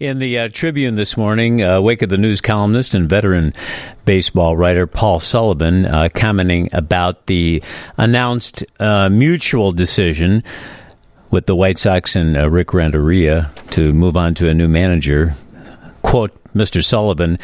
In the uh, Tribune this morning, uh, Wake of the News columnist and veteran baseball writer Paul Sullivan uh, commenting about the announced uh, mutual decision with the White Sox and uh, Rick Renteria to move on to a new manager. Quote, Mr. Sullivan,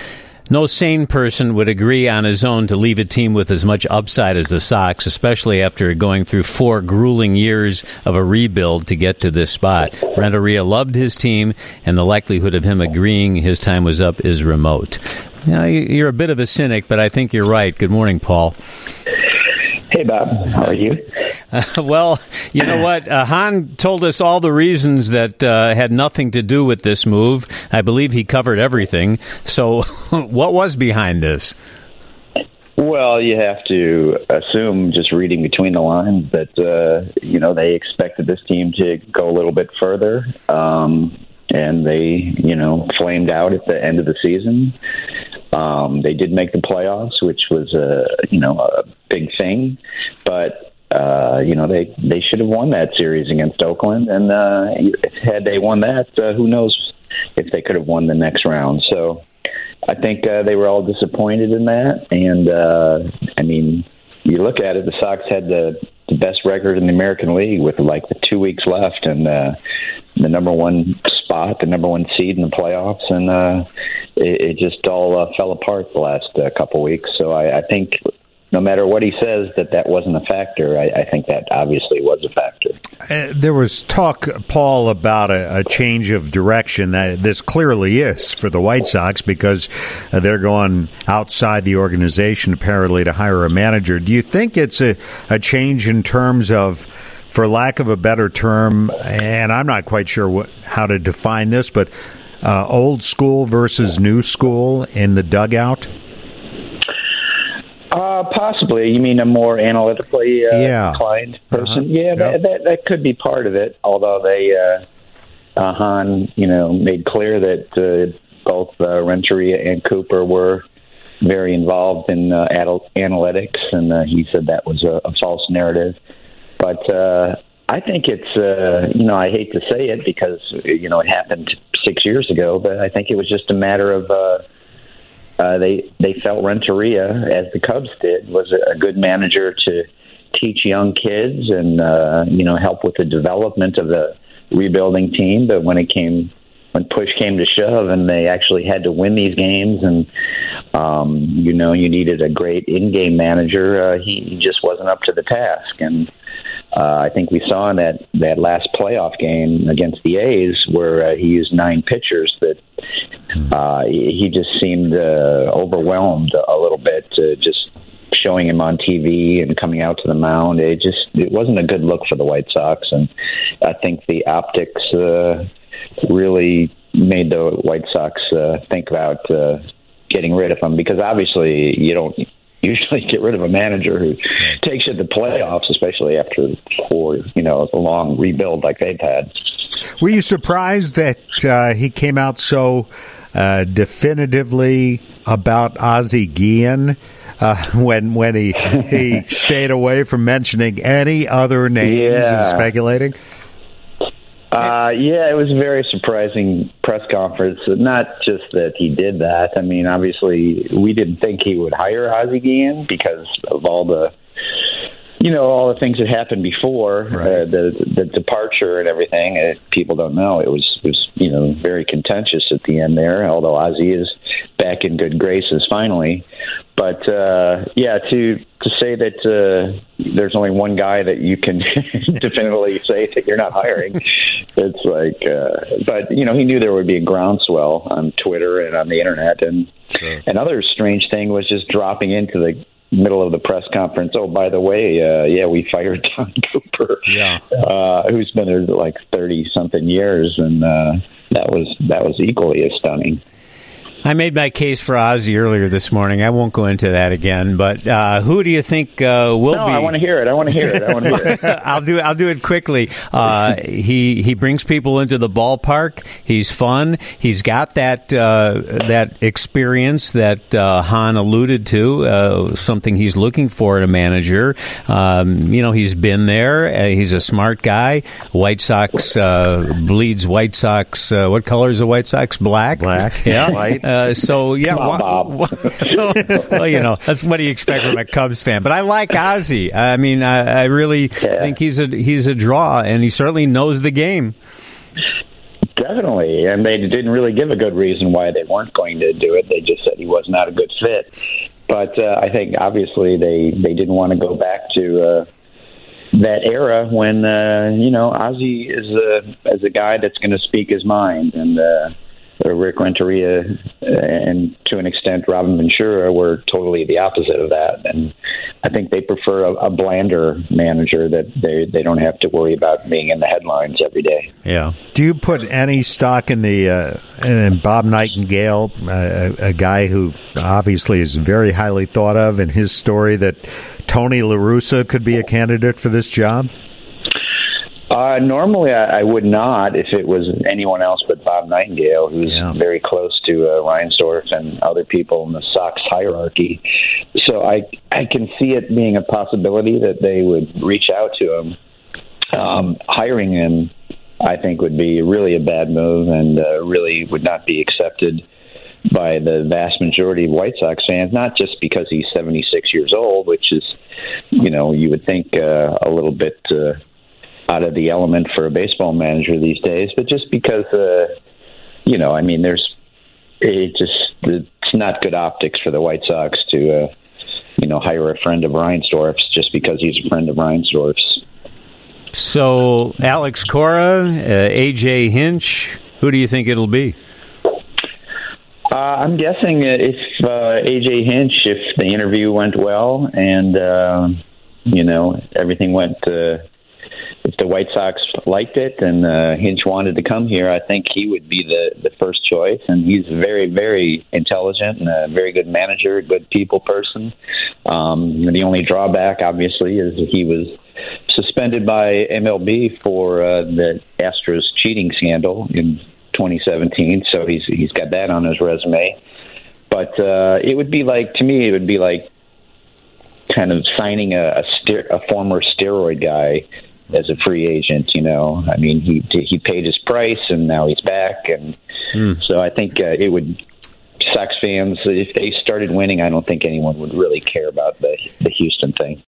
no sane person would agree on his own to leave a team with as much upside as the Sox, especially after going through four grueling years of a rebuild to get to this spot. Renteria loved his team, and the likelihood of him agreeing his time was up is remote. Now, you're a bit of a cynic, but I think you're right. Good morning, Paul. Hey, Bob. How are you? Uh, well, you know what? Uh, Hahn told us all the reasons that uh, had nothing to do with this move. I believe he covered everything. So, what was behind this? Well, you have to assume, just reading between the lines, that uh, you know they expected this team to go a little bit further, um, and they, you know, flamed out at the end of the season. Um, they did make the playoffs, which was a you know a big thing, but uh, you know they they should have won that series against Oakland, and uh, had they won that, uh, who knows if they could have won the next round. So I think uh, they were all disappointed in that, and uh, I mean you look at it, the Sox had the the best record in the American League with like the two weeks left, and uh, the number one spot, the number one seed in the playoffs, and uh, it, it just all uh, fell apart the last uh, couple weeks. So I, I think no matter what he says that that wasn't a factor, I, I think that obviously was a factor. Uh, there was talk, Paul, about a, a, change of direction. That this clearly is for the White Sox because uh, they're going outside the organization apparently to hire a manager. Do you think it's a, a change in terms of? For lack of a better term, and I'm not quite sure what, how to define this, but uh, old school versus new school in the dugout? Uh, possibly. You mean a more analytically uh, yeah. inclined Uh-huh. person? Uh-huh. Yeah, that, that that could be part of it. Although they, uh, uh, Hahn, you know, made clear that uh, both uh, Renteria and Cooper were very involved in uh, adult analytics, and uh, he said that was a, a false narrative. But uh, I think it's, uh, you know, I hate to say it because you know it happened six years ago, but I think it was just a matter of. Uh, uh, they they felt Renteria, as the Cubs did, was a, good manager to teach young kids and uh, you know help with the development of the rebuilding team. But when it came when push came to shove and they actually had to win these games and um, you know you needed a great in-game manager, uh, he, he just wasn't up to the task and. Uh, I think we saw in that that last playoff game against the A's where uh, he used nine pitchers that uh, he just seemed uh, overwhelmed a little bit. Uh, just showing him on TV and coming out to the mound, it just it wasn't a good look for the White Sox, and I think the optics uh, really made the White Sox uh, think about uh, getting rid of him because obviously you don't usually get rid of a manager who takes it to the playoffs, especially after four, you know, a long rebuild like they've had. Were you surprised that uh, he came out so uh, definitively about Ozzie Guillen uh, when when he he stayed away from mentioning any other names Yeah. and speculating? Uh, yeah, it was a very surprising press conference. Not just that he did that. I mean, obviously, we didn't think he would hire Guillen because of all the, you know, all the things that happened before uh, the the departure and everything. Uh, people don't know it was was you know very contentious at the end there. Although Ozzie is back in good graces finally, but uh, yeah, to to say that uh, there's only one guy that you can definitively say that you're not hiring, it's like. Uh, but you know, he knew there would be a groundswell on Twitter and on the internet, and another strange thing was just dropping into the middle of the press conference. Oh, by the way, uh, yeah, we fired Don Cooper, Yeah. uh, who's been there like thirty something years, and uh, that was that was equally as stunning. I made my case for Ozzie earlier this morning. I won't go into that again. But uh, who do you think uh, will be no, be? I want to hear it. I want to hear it. I want to hear it. I'll do. I'll do it quickly. Uh, he he brings people into the ballpark. He's fun. He's got that uh, that experience that uh, Hahn alluded to. Uh, something he's looking for in a manager. Um, you know, he's been there. he's a smart guy. White Sox bleeds White Sox. what color is the White Sox? Black. Black. Yeah. White. Uh, so yeah, on, wha- well, you know that's what do you expect from a Cubs fan. But I like Ozzie. I mean, I, I really Yeah. think he's a he's a draw, and he certainly knows the game. Definitely, and they didn't really give a good reason why they weren't going to do it. They just said he was not a good fit. But uh, I think obviously they they didn't want to go back to uh, that era when uh, you know Ozzie is a as a guy that's going to speak his mind, and uh, Rick Renteria uh, and to an extent Robin Ventura were totally the opposite of that. And I think they prefer a, a blander manager that they they don't have to worry about being in the headlines every day. Yeah. Do you put any stock in the uh, in Bob Nightingale, uh, a, a guy who obviously is very highly thought of, and his story that Tony La Russa could be a candidate for this job? Uh, normally, I, I would not if it was anyone else but Bob Nightingale, who's Yeah. very close to uh, Reinsdorf and other people in the Sox hierarchy. So I I can see it being a possibility that they would reach out to him. Um, hiring him, I think, would be really a bad move and uh, really would not be accepted by the vast majority of White Sox fans. Not just because he's 76 years old, which is, you know, you would think uh, a little bit. Uh, out of the element for a baseball manager these days, but just because, uh, you know, I mean, there's it just it's not good optics for the White Sox to, uh, you know, hire a friend of Reinsdorf's just because he's a friend of Reinsdorf's. So Alex Cora, uh, AJ Hinch. Who do you think it'll be? Uh, I'm guessing if uh, AJ Hinch, if the interview went well and uh, you know everything went, uh, White Sox liked it and uh, Hinch wanted to come here, I think he would be the the first choice. And he's very, very intelligent and a very good manager, good people person. Um, the only drawback, obviously, is he was suspended by MLB for uh, the Astros cheating scandal in 2017. So he's he's got that on his resume. But uh, it would be like to me, it would be like kind of signing a a, ster- a former steroid guy as a free agent. You know, I mean, he he paid his price and now he's back, and so I think uh, it would. Sox fans, if they started winning, I don't think anyone would really care about the the Houston thing.